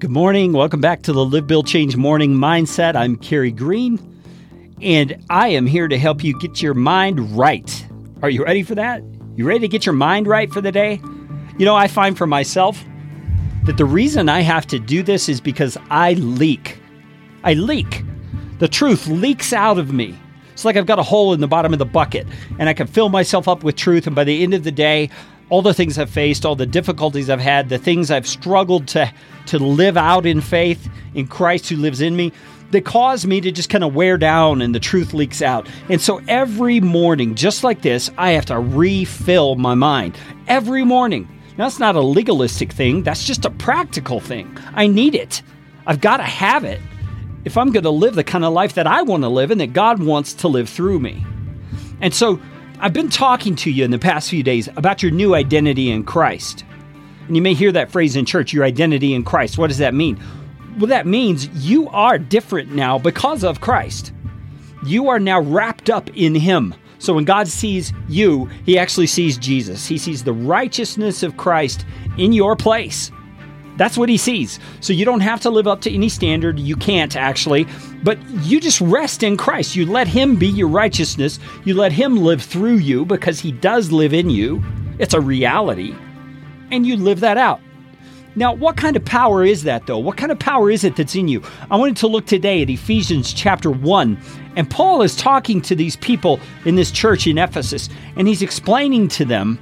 Good morning. Welcome back to the Live Build Change Morning Mindset. I'm Carey Green, and I am here to help you get your mind right. Are you ready for that? You ready to get your mind right for the day? You know, I find for myself that the reason I have to do this is because I leak. I leak. The truth leaks out of me. It's like I've got a hole in the bottom of the bucket, and I can fill myself up with truth, and by the end of the day, all the things I've faced, all the difficulties I've had, the things I've struggled to to live out in faith in Christ who lives in me, that cause me to just kind of wear down and the truth leaks out. And so every morning, just like this, I have to refill my mind. Every morning. Now, that's not a legalistic thing, that's just a practical thing. I need it. I've got to have it if I'm going to live the kind of life that I want to live and that God wants to live through me. And so I've been talking to you in the past few days about your new identity in Christ. And you may hear that phrase in church, your identity in Christ. What does that mean? Well, that means you are different now because of Christ. You are now wrapped up in Him. So when God sees you, He actually sees Jesus. He sees the righteousness of Christ in your place. That's what he sees. So you don't have to live up to any standard. You can't actually, but you just rest in Christ. You let him be your righteousness. You let him live through you because he does live in you. It's a reality. And you live that out. Now, what kind of power is that, though? What kind of power is it that's in you? I wanted to look today at Ephesians chapter 1. And Paul is talking to these people in this church in Ephesus, and he's explaining to them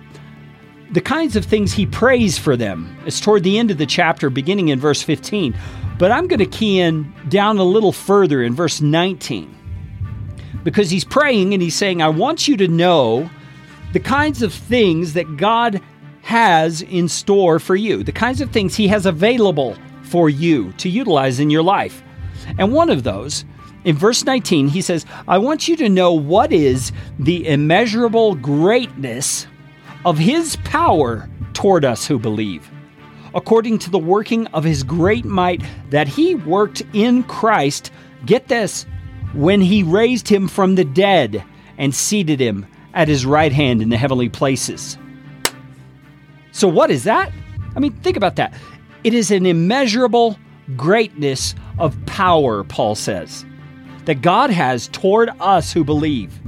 the kinds of things he prays for them. It's toward the end of the chapter, beginning in verse 15. But I'm going to key in down a little further in verse 19 because he's praying and he's saying, I want you to know the kinds of things that God has in store for you, the kinds of things he has available for you to utilize in your life. And one of those, in verse 19, he says, I want you to know what is the immeasurable greatness of his power toward us who believe, according to the working of his great might that he worked in Christ. Get this, when he raised him from the dead and seated him at his right hand in the heavenly places. So, what is that? I mean, think about that. It is an immeasurable greatness of power, Paul says, that God has toward us who believe.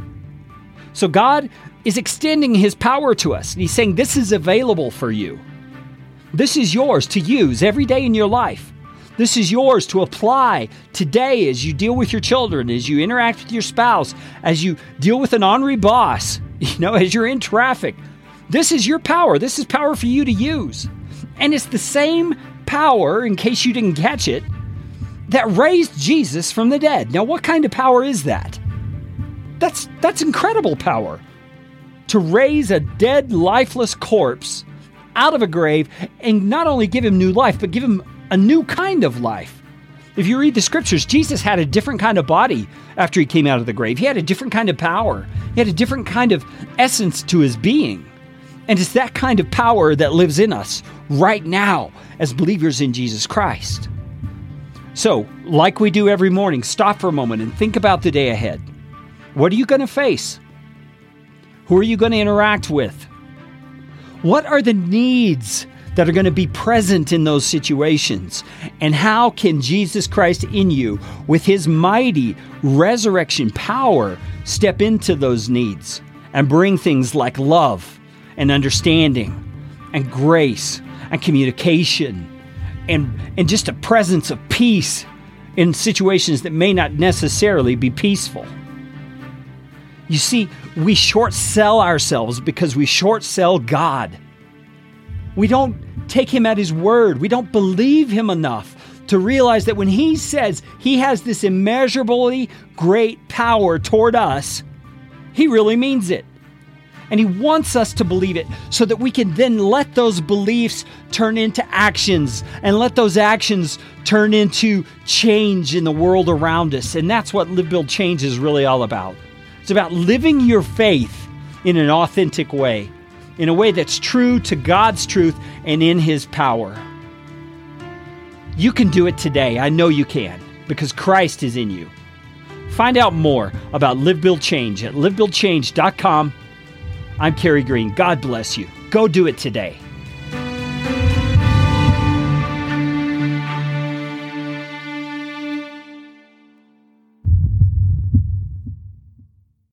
So, God is extending his power to us. He's saying, This is available for you. This is yours to use every day in your life. This is yours to apply today as you deal with your children, as you interact with your spouse, as you deal with an ornery boss, you know, as you're in traffic. This is your power. This is power for you to use. And it's the same power, in case you didn't catch it, that raised Jesus from the dead. Now, what kind of power is that? That's that's incredible power to raise a dead, lifeless corpse out of a grave and not only give him new life, but give him a new kind of life. If you read the scriptures, Jesus had a different kind of body after he came out of the grave. He had a different kind of power, he had a different kind of essence to his being. And it's that kind of power that lives in us right now as believers in Jesus Christ. So, like we do every morning, stop for a moment and think about the day ahead. What are you going to face? Who are you going to interact with? What are the needs that are going to be present in those situations? And how can Jesus Christ in you, with his mighty resurrection power, step into those needs and bring things like love and understanding and grace and communication and, and just a presence of peace in situations that may not necessarily be peaceful? You see, we short sell ourselves because we short sell God. We don't take Him at His word. We don't believe Him enough to realize that when He says He has this immeasurably great power toward us, He really means it. And He wants us to believe it so that we can then let those beliefs turn into actions and let those actions turn into change in the world around us. And that's what Live Build Change is really all about. It's about living your faith in an authentic way, in a way that's true to God's truth and in His power. You can do it today. I know you can because Christ is in you. Find out more about Live Build Change at livebuildchange.com. I'm Carey Green. God bless you. Go do it today.